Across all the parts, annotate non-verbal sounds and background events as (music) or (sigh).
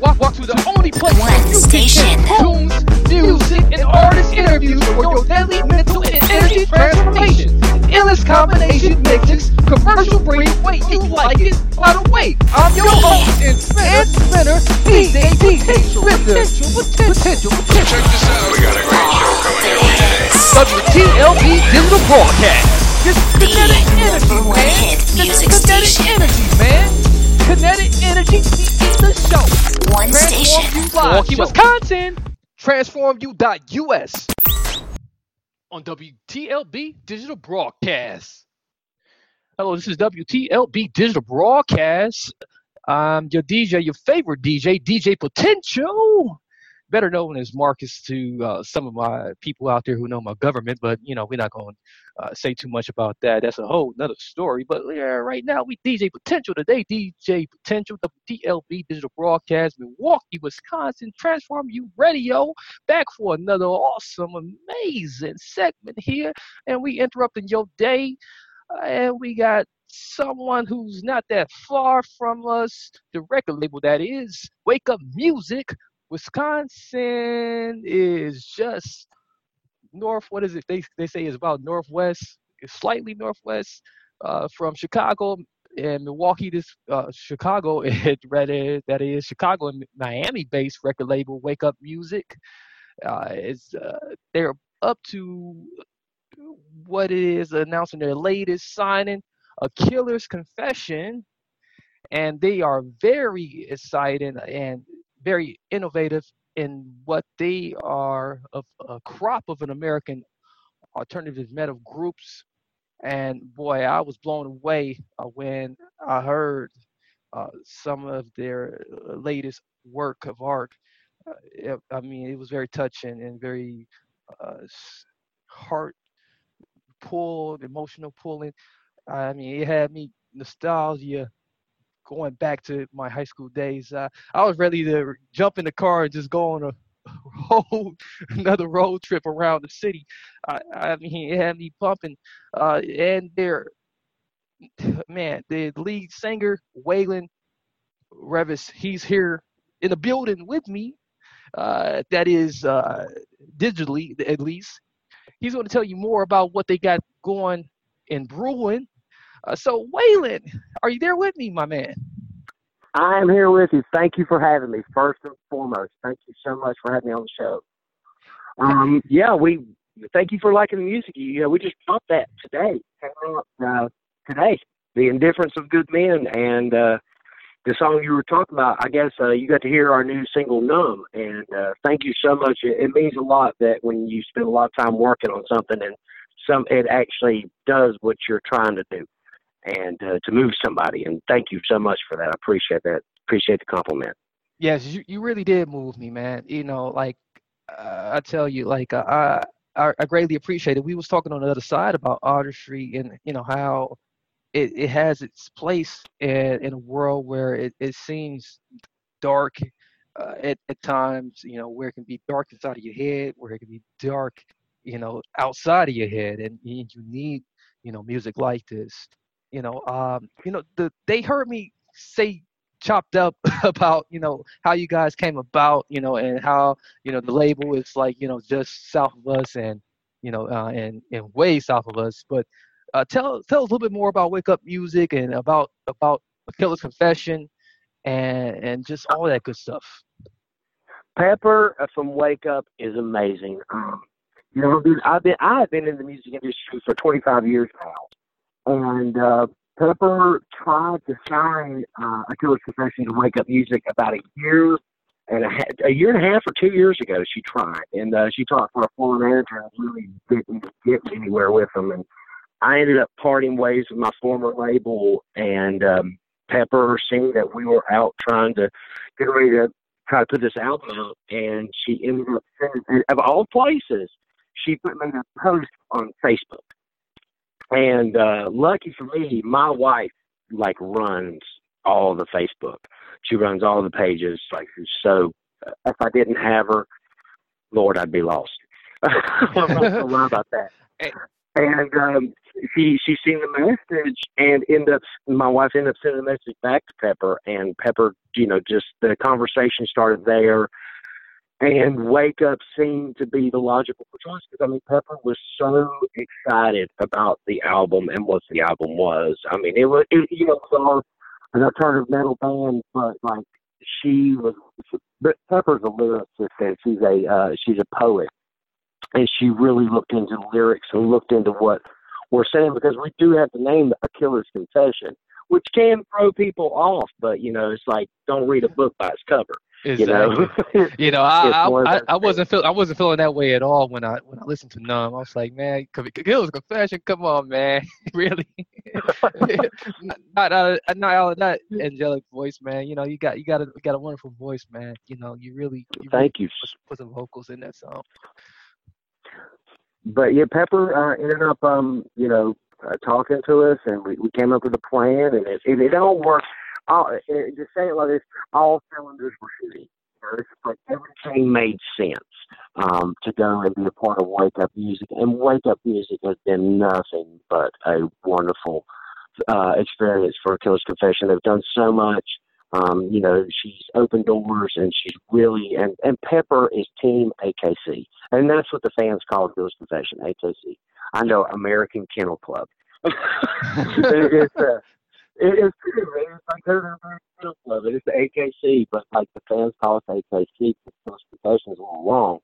Walk, walk to the only place One where you station. can get tunes, music, and artist interviews for your daily mental and energy transformation. Endless combination mixes, commercial free, wait, you like it. By the way, I'm your host and spinner, DJ DJ Potential, potential, potential. Check this out. We got a great show coming your way. WTLB Digital Broadcast. Just kinetic energy, number one man. Just music kinetic station. energy, man. Kinetic energy, the show. One station. Milwaukee, Wisconsin. TransformU.us on WTLB Digital Broadcast. Hello, this is WTLB Digital Broadcast. I'm your DJ, your favorite DJ, DJ Potential, better known as Marcus to uh, some of my people out there who know my government. But you know, we're not going to uh, say too much about that. That's a whole nother story. But yeah, right now we DJ Potential today. DJ Potential, WTLB Digital Broadcast, Milwaukee, Wisconsin, Transform You Radio, back for another awesome, amazing segment here, and we interrupting your day, and we got someone who's not that far from us, the record label that is Wake Up Music. Wisconsin is just north. What is it? They they say is about northwest, slightly northwest uh, from Chicago and Milwaukee. This uh, Chicago, (laughs) it rather that is Chicago and Miami-based record label Wake Up Music. Uh, is uh, they're up to what is announcing their latest signing, A Killer's Confession, and they are very excited and very innovative in what they are of a crop of an American alternative metal groups. And boy, I was blown away uh, when I heard uh, some of their uh, latest work of art. Uh, it- I mean, it was very touching and very uh, heart pulled, emotional pulling. I mean, it had me nostalgia going back to my high school days. Uh, I was ready to jump in the car and just go on a (laughs) whole another road trip around the city. I, I mean, it had me pumping. Uh, and there, (sighs) man, the lead singer Waylon Revis, he's here in the building with me. Uh, that is uh, digitally, at least. He's going to tell you more about what they got going in brewing. Uh, so, Waylon, are you there with me, my man? I am here with you. Thank you for having me. First and foremost, thank you so much for having me on the show. Um, yeah, we thank you for liking the music. You know, we just popped that today. Uh, today, the indifference of good men, and uh, the song you were talking about. I guess uh, you got to hear our new single "Numb," and uh, thank you so much. It, it means a lot that when you spend a lot of time working on something and some it actually does what you're trying to do and uh, to move somebody. And thank you so much for that. I appreciate that. Appreciate the compliment. Yes, you, you really did move me, man. You know, like uh, I tell you, like uh, I, I greatly appreciate it. We was talking on the other side about artistry and you know how it, it has its place in, in a world where it, it seems dark uh, at, at times, you know, where it can be dark inside of your head, where it can be dark, you know, outside of your head, and you need, you know, music like this. You know, um, you know, the they heard me say chopped up (laughs) about you know how you guys came about you know and how you know the label is like you know just south of us and you know uh, and and way south of us. But uh, tell tell us a little bit more about wake up music and about about killer's confession and and just all that good stuff. Pepper from Wake Up is amazing. Um, you know, dude, I've been I've been in the music industry for 25 years now, and uh, Pepper tried to sign uh, a Killer's Confession to Wake Up Music about a year and a, a year and a half or two years ago. She tried, and uh, she talked for a former manager and really didn't get anywhere with them. And I ended up parting ways with my former label, and um, Pepper, seeing that we were out trying to get ready to try to put this album out, and she ended up of all places, she put made a post on Facebook. And uh, lucky for me, my wife like runs all the Facebook. She runs all the pages. Like so, uh, if I didn't have her, Lord, I'd be lost. I'm not gonna lie about that. And um, she she seen the message and end up my wife ended up sending the message back to Pepper and Pepper, you know, just the conversation started there. And Wake Up seemed to be the logical choice because I mean Pepper was so excited about the album and what the album was. I mean it was it, you know so an alternative metal band, but like she was. But Pepper's a lyricist and she's a uh, she's a poet, and she really looked into lyrics and looked into what we're saying because we do have the name A Killer's Confession, which can throw people off. But you know, it's like don't read a book by its cover. Exactly. You know, (laughs) You know, I I, I, I wasn't feel I wasn't feeling that way at all when I when I listened to Numb. I was like, man, Killer's Confession, come on, man, (laughs) really? (laughs) not not not that angelic voice, man. You know, you got you got a you got a wonderful voice, man. You know, you really you really Thank you. put, put the vocals in that song. but yeah, Pepper uh, ended up, um, you know, uh, talking to us, and we, we came up with a plan, and it, it, it all worked. All, say it like this, all cylinders were shooting. You know, like everything made sense um, to go and be a part of Wake Up Music, and Wake Up Music has been nothing but a wonderful uh, experience for Killer's Confession. They've done so much. Um, you know, she's opened doors, and she's really and and Pepper is Team AKC, and that's what the fans call Killer's Confession, AKC. I know American Kennel Club. (laughs) it's uh, it is true. It's like they're Kennel Club. It is the AKC, but like the fans call us AKC because is a little long.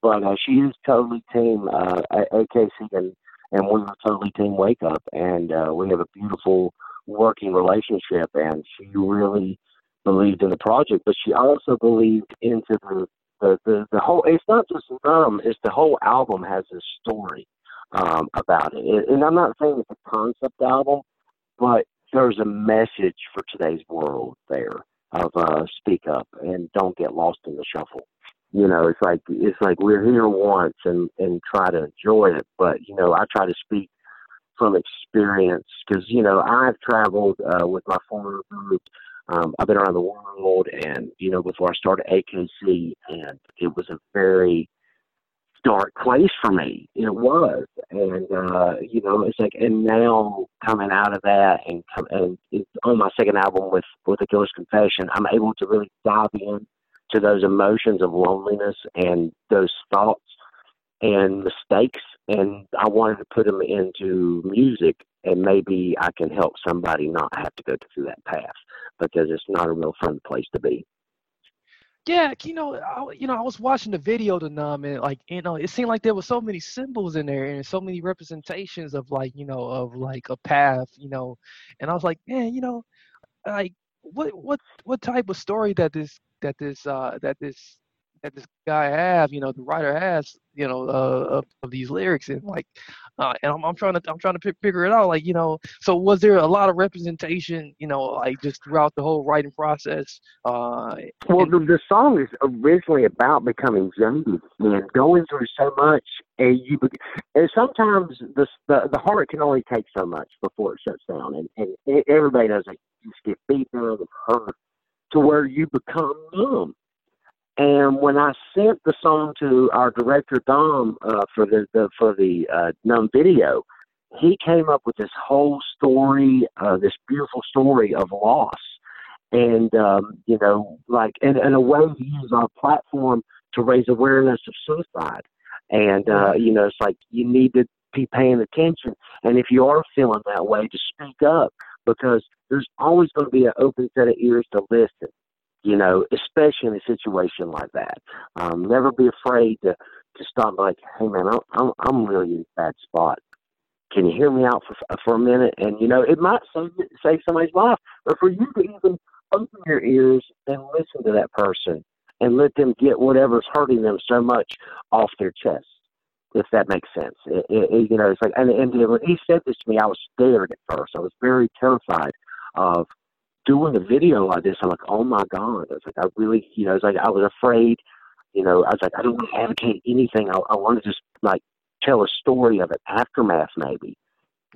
But uh, she is totally Team uh, AKC, and and we were totally Team Wake Up, and uh, we have a beautiful working relationship. And she really believed in the project, but she also believed into the the the, the whole. It's not just numb; it's the whole album has a story um, about it. And I'm not saying it's a concept album, but there's a message for today's world there of uh, speak up and don't get lost in the shuffle. You know, it's like it's like we're here once and and try to enjoy it, but you know, I try to speak from experience because you know I've traveled uh, with my former group. Um, I've been around the world, and you know, before I started AKC, and it was a very dark place for me. It was, and uh, you know, it's like, and now coming out of that, and and it's on my second album with with the Killer's Confession, I'm able to really dive in to those emotions of loneliness and those thoughts and mistakes, and I wanted to put them into music, and maybe I can help somebody not have to go through that path because it's not a real fun place to be. Yeah, you know, I, you know, I was watching the video to Numb, and like, you know, it seemed like there were so many symbols in there and so many representations of like, you know, of like a path, you know, and I was like, man, you know, like, what, what, what type of story that this, that this, uh, that this, that this guy have, you know, the writer has, you know, uh, of, of these lyrics, and like, uh, and I'm, I'm trying to, I'm trying to fi- figure it out, like, you know, so was there a lot of representation, you know, like just throughout the whole writing process, uh, Well, and- the, the song is originally about becoming jaded and going through so much, and you be- and sometimes the the, the heart can only take so much before it shuts down, and and everybody knows that you just get beat down and hurt to where you become numb. And when I sent the song to our director Dom uh, for the, the for the uh, numb video, he came up with this whole story, uh, this beautiful story of loss and um, you know, like and, in a way to use our platform to raise awareness of suicide. And uh, you know, it's like you need to be paying attention, and if you are feeling that way, to speak up because there's always going to be an open set of ears to listen. You know, especially in a situation like that. Um, never be afraid to to stop. Like, hey man, I'm I'm, I'm really in a bad spot. Can you hear me out for for a minute? And you know, it might save save somebody's life, but for you to even open your ears and listen to that person and let them get whatever's hurting them so much off their chest, if that makes sense. It, it, you know, it's like, and, and when he said this to me, I was scared at first. I was very terrified of doing a video like this, I'm like, oh my god! I was like, I really, you know, I was like I was afraid. You know, I was like, I don't want to advocate anything. I, I want to just like tell a story of an aftermath, maybe,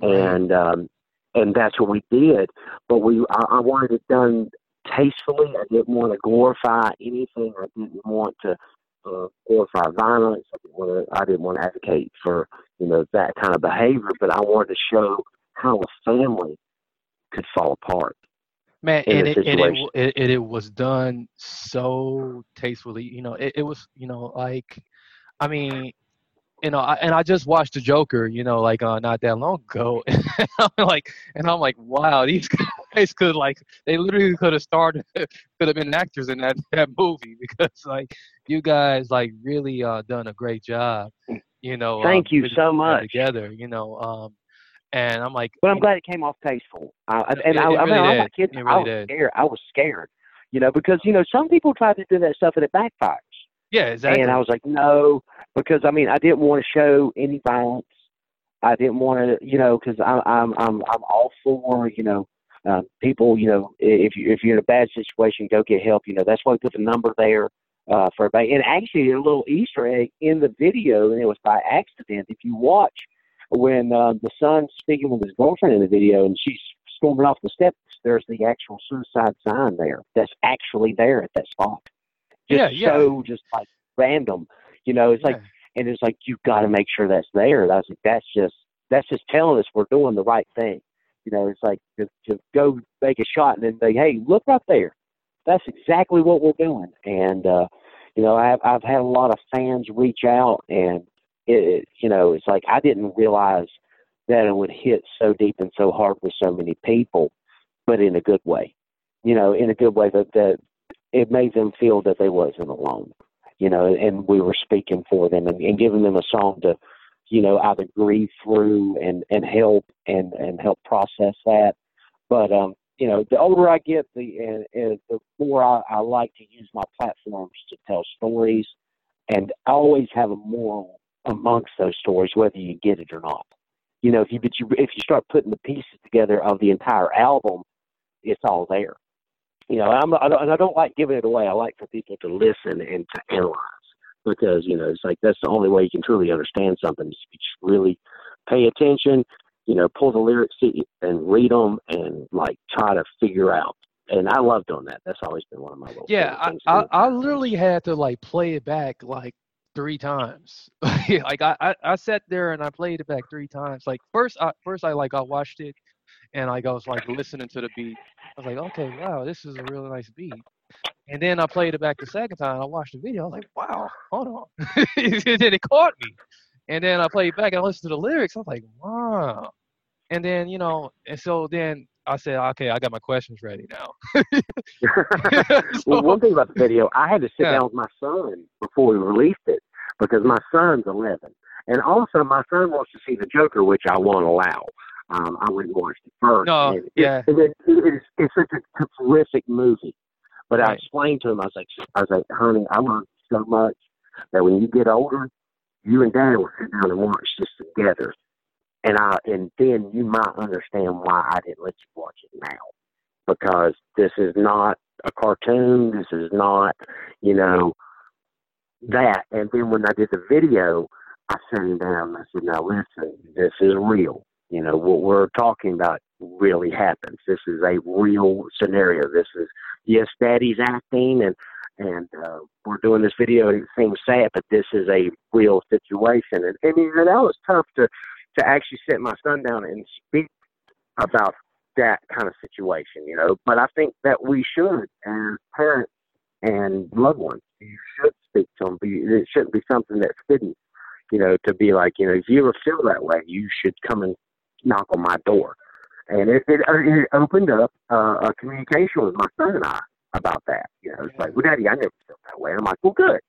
and um, and that's what we did. But we, I, I wanted it done tastefully. I didn't want to glorify anything. I didn't want to uh, glorify violence. I didn't, want to, I didn't want to advocate for you know that kind of behavior. But I wanted to show how a family could fall apart. Man, and it, and it, it, it, it was done so tastefully. You know, it, it was, you know, like, I mean, you know, I, and I just watched The Joker, you know, like uh, not that long ago. (laughs) And I'm like, and I'm like, wow, these (laughs) guys could like, they literally could have started, (laughs) could have been actors in that that movie because like, you guys like really uh done a great job. You know, Thank um, you so much. Together, you know, um, and I'm like, But I'm glad it came off tasteful. Uh, It- and it- I, it I mean, really I'm did. not kidding. It I was did. scared. I was scared. You know, because you know some people try to do that stuff and it backfires. yeah, exactly. And I was like, no, because I mean, I didn't want to show any violence. I didn't want to, you know, because I'm I'm I'm I'm all for, you know, uh, people, you know, if you if you're in a bad situation, go get help. You know, that's why we put the number there uh, for everybody. And actually, a little Easter egg in the video, and it was by accident. If you watch when uh, the son's speaking with his girlfriend in the video, and she's storming off the steps, there's the actual suicide sign there. That's actually there at that spot. Just Yeah, yeah. so just like random. You know, it's like and it's like you've got to make sure that's there. And I was like, that's just that's just telling us we're doing the right thing. You know, it's like to, to go make a shot and then say, hey, look right there. That's exactly what we're doing. And uh, you know, I've I've had a lot of fans reach out, and it, it you know, it's like I didn't realize that it would hit so deep and so hard with so many people, but in a good way. You know, in a good way that that it made them feel that they wasn't alone you know, and we were speaking for them and, and giving them a song to, you know, either grieve through and, and help and, and help process that. But, um, you know, the older I get, the, and, and the more I, I like to use my platforms to tell stories. And I always have a moral amongst those stories, whether you get it or not. You know, if you, but you, if you start putting the pieces together of the entire album, it's all there you know, I'm I don't, and I don't like giving it away. I like for people to listen and to analyze because you know it's like that's the only way you can truly understand something. Is if you just really pay attention, you know, pull the lyrics see- and read them and like try to figure out. And I love doing that. That's always been one of my little Yeah, I, I. I literally had to like play it back like three times. (laughs) like I, I, I sat there and I played it back three times. Like first, I, first I like I watched it, and like I was like listening to the beat. I was like, okay, wow, this is a really nice beat. And then I played it back the second time. I watched the video. I was like, wow, hold on. (laughs) and then it caught me. And then I played it back and I listened to the lyrics. I was like, wow. And then you know, and so then I said, okay, I got my questions ready now. (laughs) well, one thing about the video, I had to sit Yeah. down with my son before we released it because my son's 11, and also my son wants to see the Joker, which I won't allow. Um, I went and watched it first. No, and it- yeah. and it, it is, it's such a terrific movie. But I explained to him, I was like, I was like, honey, I learned so much that when you get older, you and Dad will sit down and watch this together, and I and then you might understand why I didn't let you watch it now because this is not a cartoon. This is not, you know, that. And then when I did the video, I sat him down and I said, now listen, this is real. You know, what we're talking about really happens. This is a real scenario. This is, yes, daddy's acting and, and uh, we're doing this video and it seems sad, but this is a real situation. And, and you know, that was tough to, to actually sit my son down and speak about that kind of situation, you know. But I think that we should, as parents and loved ones, you should speak to them. Be, it shouldn't be something that's hidden, you know, to be like, you know, if you ever feel that way, you should come and knock on my door. And it, it, it opened up uh, a communication with my son and I about that. You know, it's like, well, Daddy, I never felt that way. I'm like, well, good.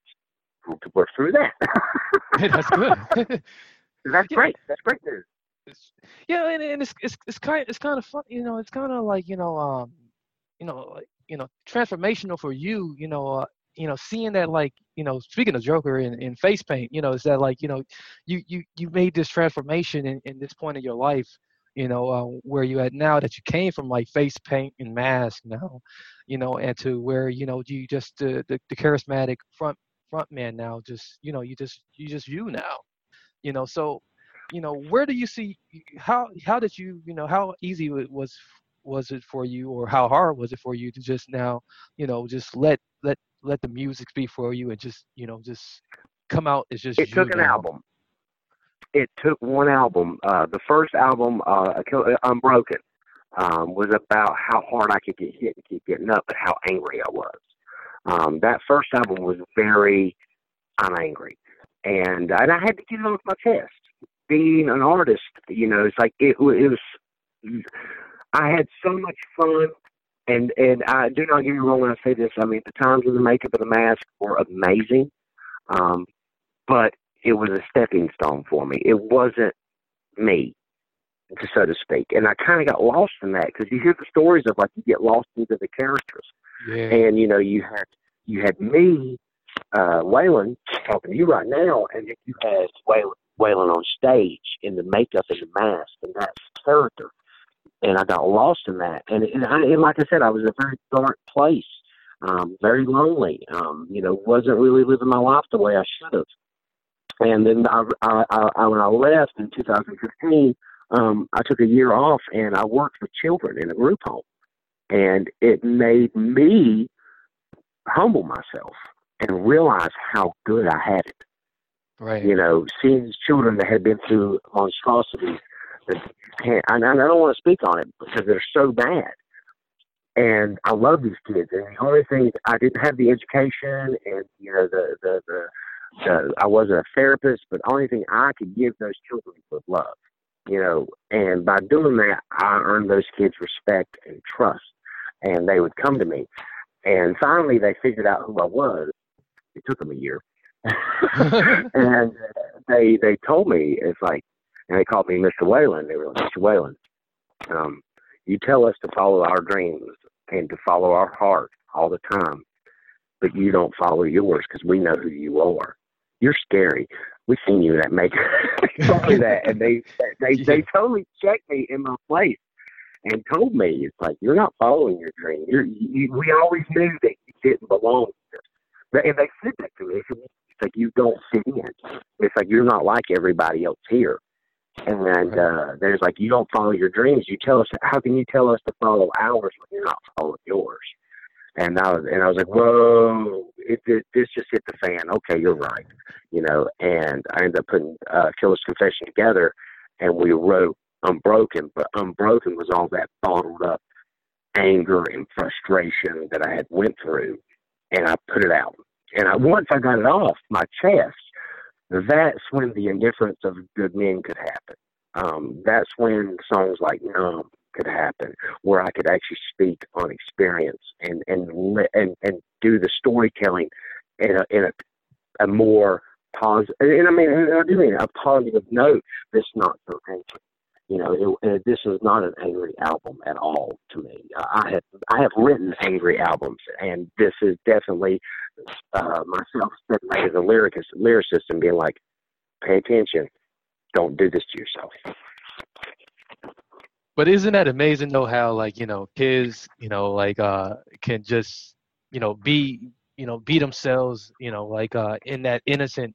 We'll work through that. (laughs) That's good. (laughs) that's Yeah. great. That's great news. It's- yeah, and, and it's it's it's kind it's kind of fun, you know. It's kind of like you know, um, you know, like you know, transformational for you, you know, uh, you know, seeing that like you know, speaking of Joker in, in face paint, you know, is that like you know, you you you made this transformation in, in this point in your life, you know uh, where you at now that you came from like face paint and mask now you know and to where you know you just the the, the charismatic front front man now just you know you just you just you now you know so you know where do you see how how did you you know how easy it was was it for you or how hard was it for you to just now you know just let let let the music speak for you and just you know just come out It's just It took an now? album. It took one album. Uh, the first album, uh, Unbroken, um, was about how hard I could get hit and keep getting up, but how angry I was. Um, that first album was very, I'm angry, and and I had to get it off my chest. Being an artist, you know, it's like it, it was. I had so much fun, and and I do not get me wrong when I say this. I mean, the times with the makeup and the mask were amazing, um, but it was a stepping stone for me. It wasn't me, so to speak. And I kind of got lost in that because you hear the stories of like you get lost into the characters, yeah and you know you had you had me, uh, Waylon talking to you right now, and then you had Waylon, Waylon on stage in the makeup and the mask and that character, and I got lost in that. And and, I, and like I said, I was in a very dark place, um, very lonely. Um, you know, wasn't really living my life the way I should have. And then I, I, I, I when I left in 2015, um, I took a year off and I worked with children in a group home, and it made me humble myself and realize how good I had it. right You know, seeing these children that had been through monstrosities that you can't, and I don't want to speak on it because they're so bad. And I love these kids. And the only thing I didn't have the education, and you know, the the the, the I wasn't a therapist, but the only thing I could give those children was love. You know, and by doing that, I earned those kids respect and trust, and they would come to me. And finally, they figured out who I was. It took them a year, (laughs) (laughs) and they they told me it's like, and they called me Mr. Waylon. They were like, Mr. Waylon, um, you tell us to follow our dreams and to follow our heart all the time, but you don't follow yours because we know who you are. You're scary. We've seen you that told me (laughs) that, and they they (laughs) they totally checked me in my place and told me it's like you're not following your dream. You're you, we always knew that you didn't belong here. And they said that to me. It's like you don't fit in. It's like you're not like everybody else here. And uh, there's like you don't follow your dreams. You tell us how can you tell us to follow ours when you're not following yours? And I was and I was like, whoa, it, it this just hit the fan. Okay, you're right. You know, and I ended up putting uh, Killer's Confession together, and we wrote Unbroken. But Unbroken was all that bottled up anger and frustration that I had went through, and I put it out. And I, once I got it off my chest, that's when the indifference of good men could happen. Um, that's when songs like Numb could happen, where I could actually speak on experience and and and and do the storytelling in a in a, a more positive. And I mean, I do mean a positive note. That's not so angry. You know, it, it, this is not an angry album at all to me. Uh, I have I have written angry albums, and this is definitely uh, myself as a lyricist, lyricist, and being like, pay attention, don't do this to yourself. But isn't that amazing though how like, you know, kids, you know, like uh can just, you know, be, you know, be themselves, you know, like uh in that innocent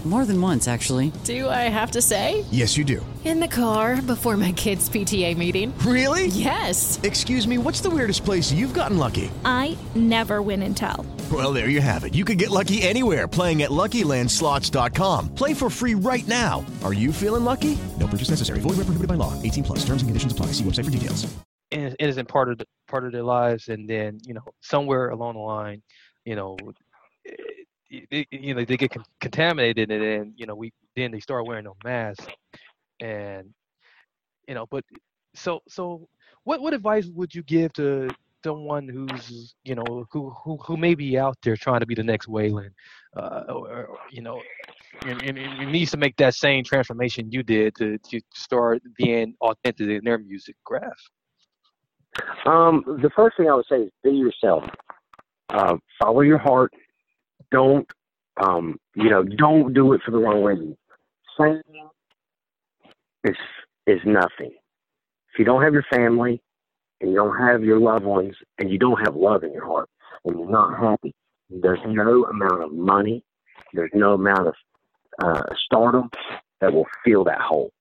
More than once, actually. Do I have to say? Yes, you do. In the car before my kids' PTA meeting. Really? Yes. Excuse me, what's the weirdest place you've gotten lucky? I never win and tell. Well, there you have it. You can get lucky anywhere playing at LuckyLandSlots.com. Play for free right now. Are you feeling lucky? No purchase necessary. Void where prohibited by law. 18 plus. Terms and conditions apply. See website for details. It isn't part of the, part of their lives, and then you know somewhere along the line, you know, you know they get con- contaminated, and then you know we then they start wearing no masks and you know, but so so what what advice would you give to someone who's you know who who who may be out there trying to be the next Waylon, uh, or, or you know. And, and, and needs to make that same transformation you did to, to start being authentic in their music craft. Um, the first thing I would say is be yourself. uh, follow your heart. Don't, um, you know, don't do it for the wrong reason. Singing is is nothing. If you don't have your family and you don't have your loved ones and you don't have love in your heart and you're not happy, there's no amount of money, there's no amount of uh, stardom that will fill that hole.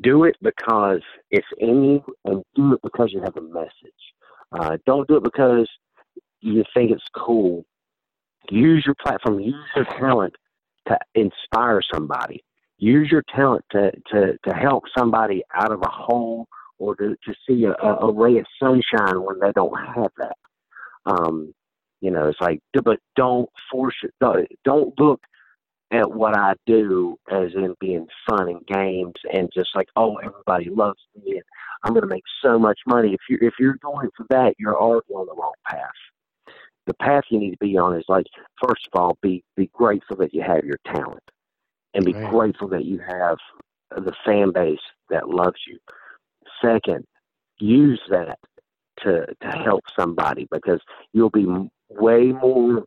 Do it because it's in you, and do it because you have a message. Uh, don't do it because you think it's cool. Use your platform, use your talent to inspire somebody. Use your talent to, to, to help somebody out of a hole or to, to see a, a ray of sunshine when they don't have that. Um, you know, it's like, but don't force it. Don't, don't look at what I do as in being fun and games and just like, oh, everybody loves me and I'm going to make so much money. If you're if you're going for that, you're already on the wrong path. The path you need to be on is like, first of all, be be grateful that you have your talent, and be Right. grateful that you have the fan base that loves you. Second, use that to to help somebody because you'll be way more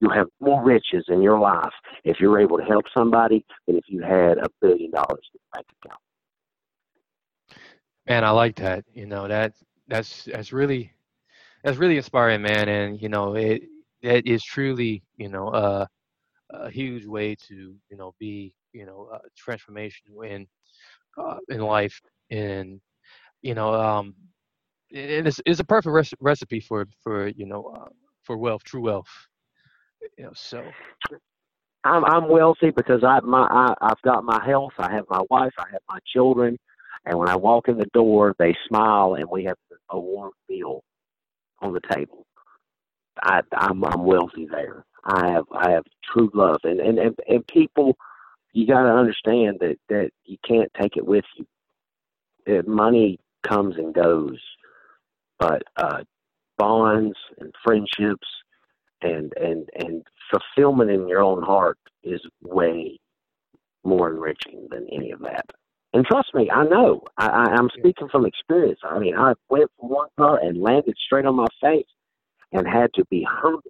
you'll have more riches in your life if you're able to help somebody than if you had a billion dollars in the bank account. Man, I like that. You know that that's that's really that's really inspiring, man. And you know it that is truly you know uh, a huge way to you know be you know uh, transformation in uh, in life and you know um and it's, it's a perfect rec- recipe for for you know uh, for wealth, true wealth. You know so I'm I'm wealthy because I my I, I've got my health. I have my wife. I have my children. And when I walk in the door, they smile, and we have a warm meal on the table. I, I'm I'm wealthy there. I have I have true love, and and and, and people, you got to understand that that you can't take it with you. Uh, money comes and goes, but uh, bonds and friendships and and and fulfillment in your own heart is way more enriching than any of that. And trust me, I know. I, I, I'm speaking from experience. I mean, I went from one car and landed straight on my face and had to be humble.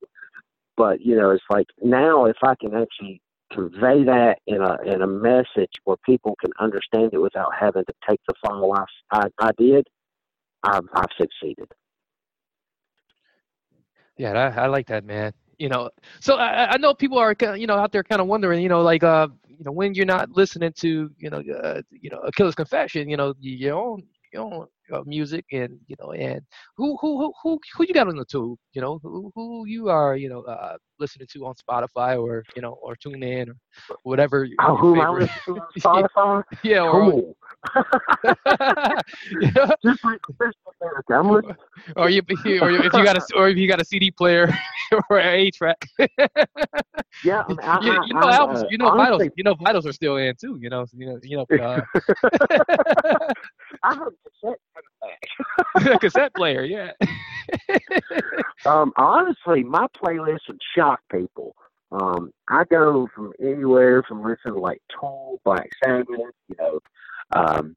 But you know, it's like now if I can actually convey that in a in a message where people can understand it without having to take the fall I I, I did, I've I've succeeded. Yeah, I, I like that, man. You know, so I, I know people are you know out there kind of wondering, you know, like uh, you know, when you're not listening to, you know, uh, you know, a killer's confession, you know, your own your own uh, music and you know, and who who who who who you got on the tube, you know, who who you are, you know, uh, listening to on Spotify or you know, or tune in or whatever. Oh, who I listening to on Spotify? (laughs) yeah, or Cool. Yeah, (laughs) Just like America. Or you (laughs) or if you got a or if you got a CD player (laughs) or an A track. Yeah, I mean, I, you, you know I, albums, uh, you know vitals, you know vitals are still in too. You know, you know, you know, uh, I have a cassette cassette player. Yeah. Um, honestly, my playlist would shock people. Um, I go from anywhere from listening to like Tool, Black Sabbath, you know, um,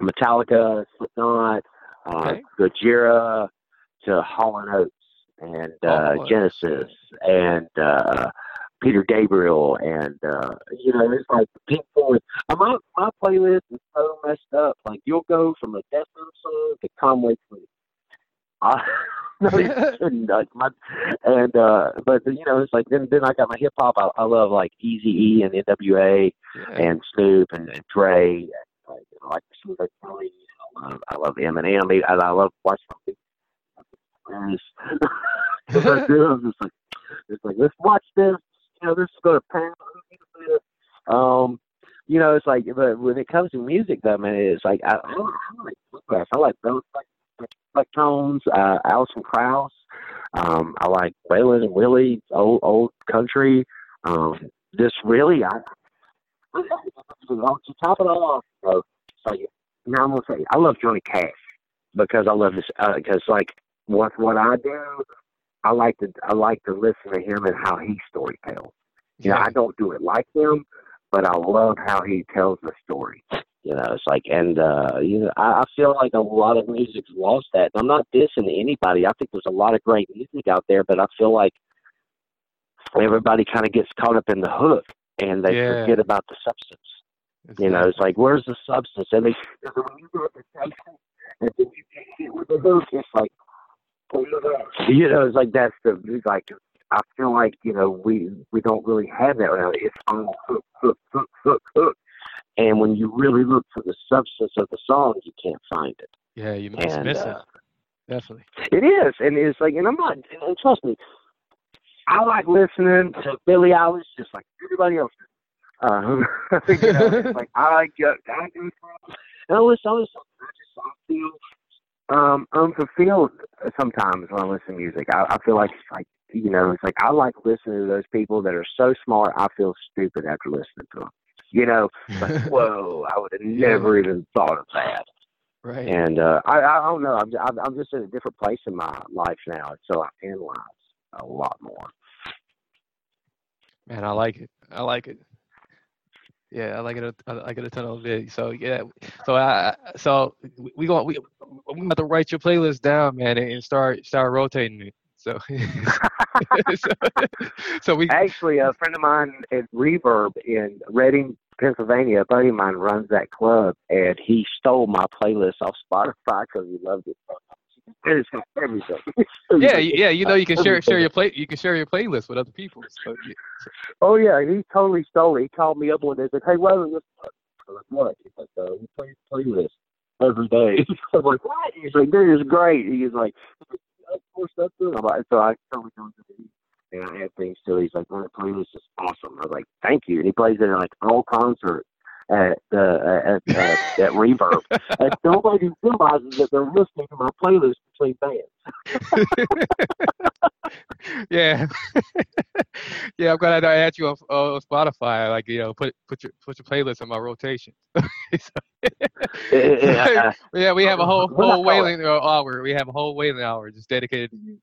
Metallica, Slipknot, uh, Okay. Gojira, to Hall and Oates and Oh, uh, Oates, Genesis and uh, Peter Gabriel and uh, you know it's like Pink Floyd. Uh, My my playlist is so messed up. Like you'll go from a Death Metal song to Conway Twitty. It's nuts. My, and uh, but you know it's like then then I got my hip hop. I, I love like Easy E and NWA yeah. and Snoop and, and Dre. And, know, like some Kelly. I love, I love Eminem. I, I love watching them. I (laughs) I'm just like, it's like let's watch this. You know, this is going to pound. Um, you know, it's like, but when it comes to music, though, man, it's like I, I, I like bluegrass. I like those like like tones. Uh, Alison Krauss. Um, I like Waylon and Willie, old old country. Um, just really, I. To top it off, now I'm gonna say I love Johnny Cash because I love this because like what what I do, I like to I like to listen to him and how he story tells. You know, I don't do it like him, but I love how he tells the story. You know, it's like, and uh, you know, I, I feel like a lot of music's lost that. And I'm not dissing anybody. I think there's a lot of great music out there, but I feel like everybody kind of gets caught up in the hook and they Yeah. forget about the substance. You know, it's like, where's the substance? I mean, when you get the substance and then you get hit with the hook, it's like, (laughs) you know, it's like that's the like. I feel like you know we we don't really have that right now. It's all hook, hook, hook, hook, hook. And when you really look for the substance of the song, you can't find it. Yeah, you it's And, missing. uh, Definitely. It is, and it's like, and I'm not. And trust me, I like listening to Billie Eilish just like everybody else. Uh, (laughs) you know, it's like I uh, I do, and I. I listen. I just I feel um unfulfilled sometimes when I listen to music. I, I feel like it's like you know, it's like I like listening to those people that are so smart. I feel stupid after listening to them. You know, like (laughs) whoa, I would have never even thought of that. Right. And uh, I, I don't know. I'm, I'm I'm just in a different place in my life now, so I analyze a lot more. Man, I like it. I like it. Yeah, I like it. a- I it a ton of it. So yeah, so I so we- going we we have to write your playlist down, man, and start start rotating it. So (laughs) so, so we Actually, a friend of mine at Reverb in Reading, Pennsylvania, a buddy of mine runs that club, and he stole my playlist off Spotify because he loved it. And it's everything. (laughs) yeah yeah you know you can share share your play you can share your playlist with other people. So, yeah. Oh yeah, he totally stole it. He called me up one day and said, "Hey, Weather, this." I was like, "What?" He's like, uh, "We play playlist every day." (laughs) I was like, "What?" He's like, "Dude, it's great." He's like, "Of course, that's it." I'm like, so I totally go to the and I add things to it. He's like, "Man, that playlist is awesome." I was like, "Thank you." And he plays it in like all concerts at uh, at uh, at (laughs) Reverb, and nobody realizes that they're listening to my playlist between bands. (laughs) yeah, (laughs) yeah. I'm glad I add you on, on Spotify. Like you know, put put your put your playlist on my rotation. Yeah. yeah, we have a whole whole wailing hour. We have a whole wailing hour just dedicated to you.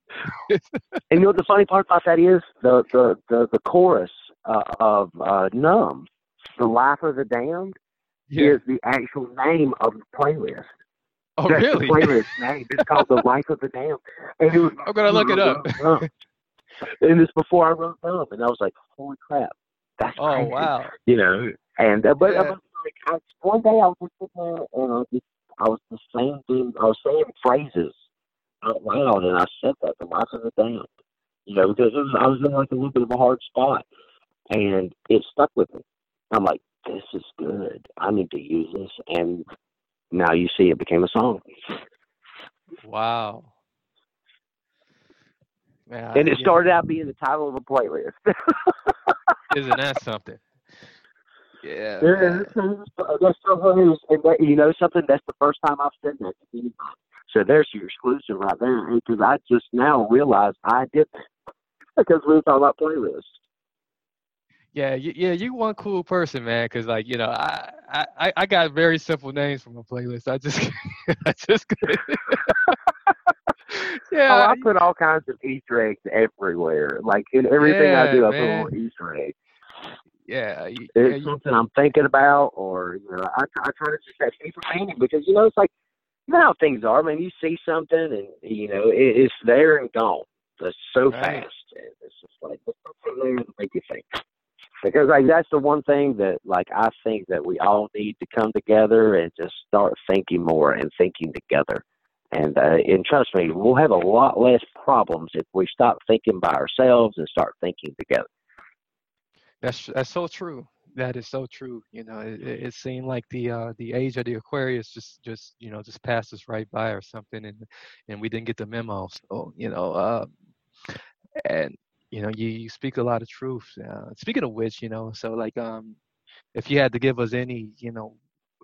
And you know what the funny part about that is? The the the, the chorus uh, of uh, "Numb," "The Life of the Damned," Yeah. is the actual name of the playlist. Oh, That's really? The playlist name. It's called "The Life of the Damned," and it was. I'm gonna look it up. and it's before I wrote "Numb," and I was like, "Holy crap, that's Oh crazy." wow. You know, and uh, but Yeah. was like, I, one day I was just sitting there and I was just, I was just saying things, I was saying phrases out loud, and I said that the life of the damned. You know, because it was, I was in like a little bit of a hard spot, and it stuck with me. I'm like, this is good. I need to use this, and now you see, it became a song, Wow. Man, and it yeah, started out being the title of a playlist. (laughs) Isn't that something? Yeah. Yeah, man. that's, that's. And that, you know something? That's the first time I've said that to anybody. So there's your exclusive right there. Eh? Because I just now realized I did that. (laughs) because we were talking about playlists. Yeah, you, yeah, you one cool person, man. Cause like you know, I, I, I- got very simple names for my playlist. I just, (laughs) I just, (laughs) yeah, oh, I put all kinds of Easter eggs everywhere. Like in everything I do, I put a little Easter egg. yeah, you- yeah, It's you- something I'm thinking about, or you know, I, I try to just have deeper meaning because you know it's like you know how things are. I mean, you see something and you know it, it's there and gone. It's so Right. fast. And It's just like there to make you think. Because like that's the one thing that like I think that we all need to come together and just start thinking more and thinking together. And uh, and trust me, we'll have a lot less problems if we stop thinking by ourselves and start thinking together. That's that's so true. That is so true. You know, it, it seemed like the uh the age of the Aquarius just just you know just passed us right by or something, and and we didn't get the memo. So you know, uh, and you know, you, you speak a lot of truth. Uh, speaking of which, you know, so like um, if you had to give us any you know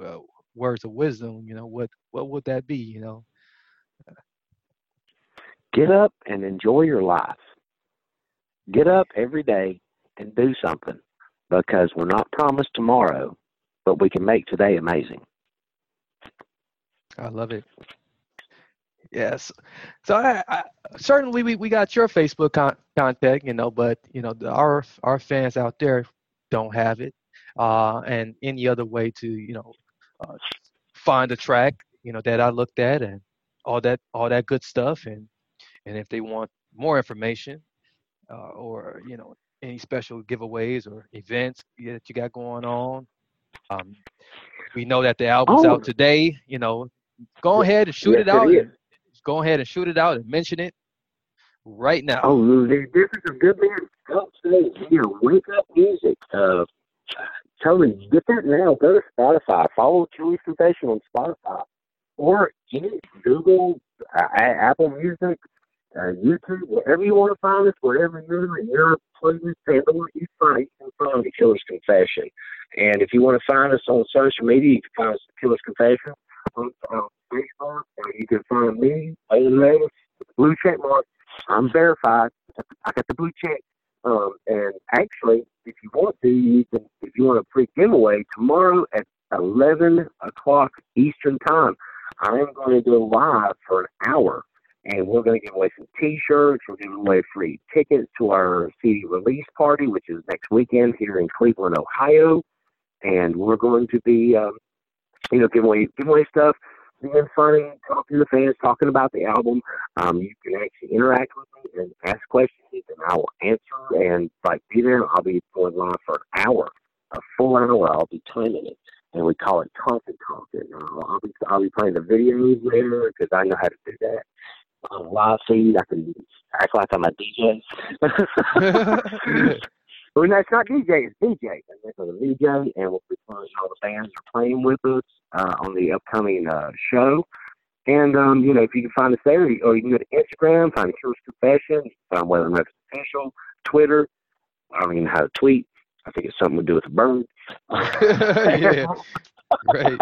uh, words of wisdom, you know, what what would that be? You know, Get up and enjoy your life. Get up every day and do something because we're not promised tomorrow, but we can make today amazing. I love it. Yes. So I, I certainly we, we got your Facebook con- contact, you know, but you know the, our our fans out there don't have it, uh, and any other way to you know uh, find a track, you know, that I looked at and all that all that good stuff. And and if they want more information uh, or you know any special giveaways or events that you got going on, um, we know that the album's Oh. out today. You know, go ahead and shoot Yes, it out. it Go ahead and shoot it out and mention it right now. Oh, this is a good man. Don't say here. Wake up music. Uh, Tony, get that now. Go to Spotify. Follow Chewy's Confession on Spotify or any Google, uh, Apple Music, uh, YouTube, wherever you want to find us, wherever you're in your playlist, handle you find, you can find the Killer's Confession. And if you want to find us on social media, you can find us at Killer's Confession on, Facebook, or you can find me, Davis, blue check mark. I'm verified. I got the blue check. Um, and actually, if you want to, you can. If you want a free giveaway tomorrow at 11 o'clock Eastern time, I am going to go live for an hour, and we're going to give away some T-shirts. We're giving away free tickets to our CD release party, which is next weekend here in Cleveland, Ohio, and we're going to be, um, you know, giving away giving away stuff being funny, talking to fans, talking about the album. Um, you can actually interact with me and ask questions, and I will answer. And like be there, I'll be going live for an hour, a full hour. I'll be timing it, and we call it talking talking. uh, I'll be I'll be playing the videos later because I know how to do that. A live feed, I can act like I'm a DJ. (laughs) (laughs) (laughs) No, it's not DJ, it's DJ. And this is a DJ, and we'll be playing all the bands are playing with us uh, on the upcoming uh, show. And, um, you know, if you can find us there, or you can go to Instagram, find Killer's Confession, find Weather Memphis Official, Twitter. I don't even know how to tweet. I think it's something to do with a bird. (laughs) yeah, right.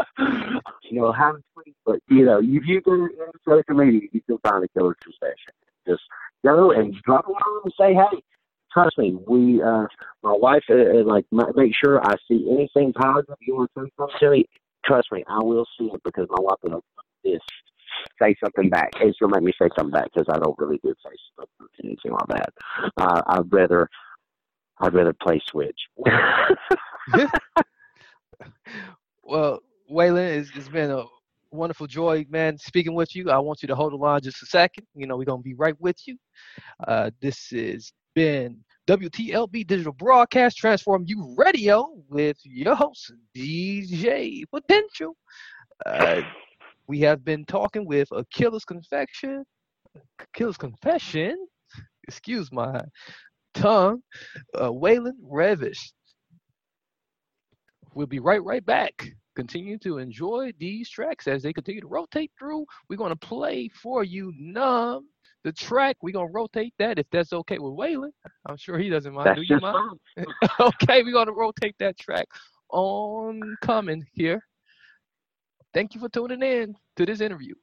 You know, how to tweet, but, you know, if you go to any social media, you can find the Killer's Confession. Just go and drop a line and say, hey, trust me, we, uh, my wife, uh, uh, like, make sure I see anything positive you want to say something to me. Trust me, I will see it because my wife will this say something back. It's gonna make me say something back because I don't really do Facebook or anything like that. Uh, I'd rather, I'd rather play Switch. (laughs) (laughs) Well, Waylon, it's, it's been a wonderful joy, man, speaking with you. I want you to hold the line just a second. You know, we're going to be right with you. Uh, this has been WTLB Digital Broadcast Transform You Radio with your host, DJ Potential. Uh, we have been talking with a Killer's Confection, Killer's Confession, excuse my tongue, uh, Waylon Reavis. We'll be right right back. Continue to enjoy these tracks as they continue to rotate through. We're gonna play for you numb the track. We're gonna rotate that if that's okay with Waylon. I'm sure he doesn't mind. That's Do you mind? (laughs) okay, we're gonna rotate that track on coming here. Thank you for tuning in to this interview.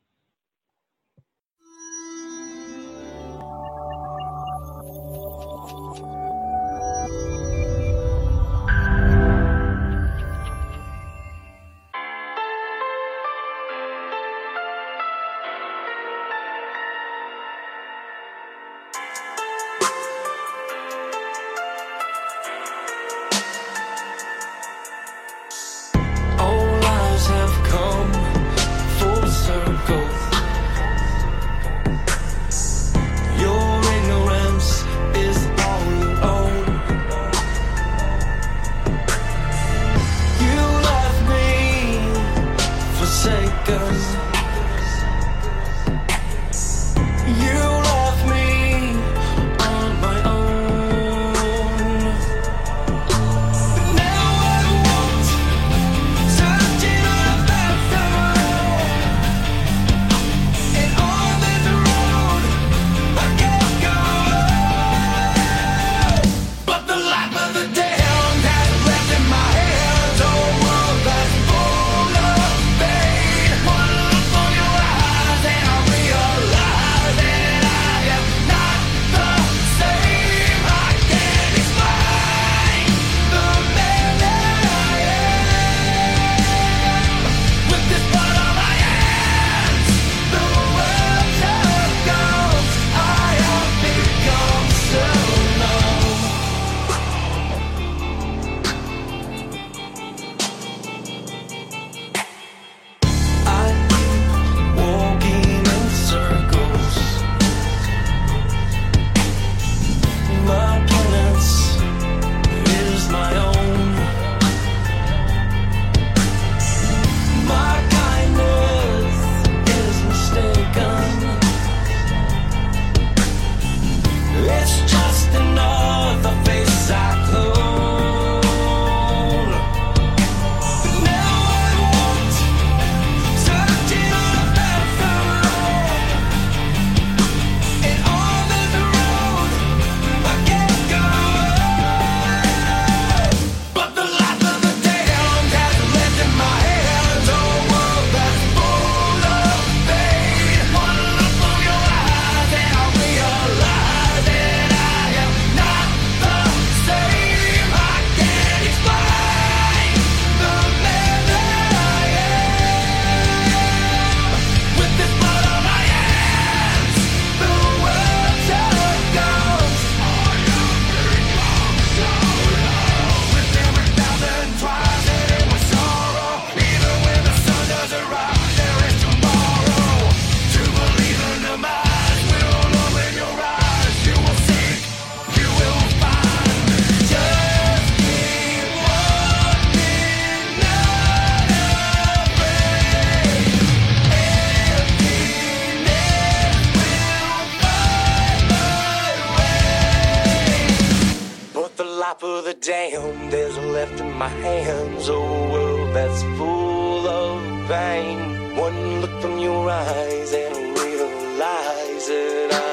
Top of the dam, there's left in my hands a world that's full of pain. One look from your eyes and realize that I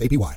APY.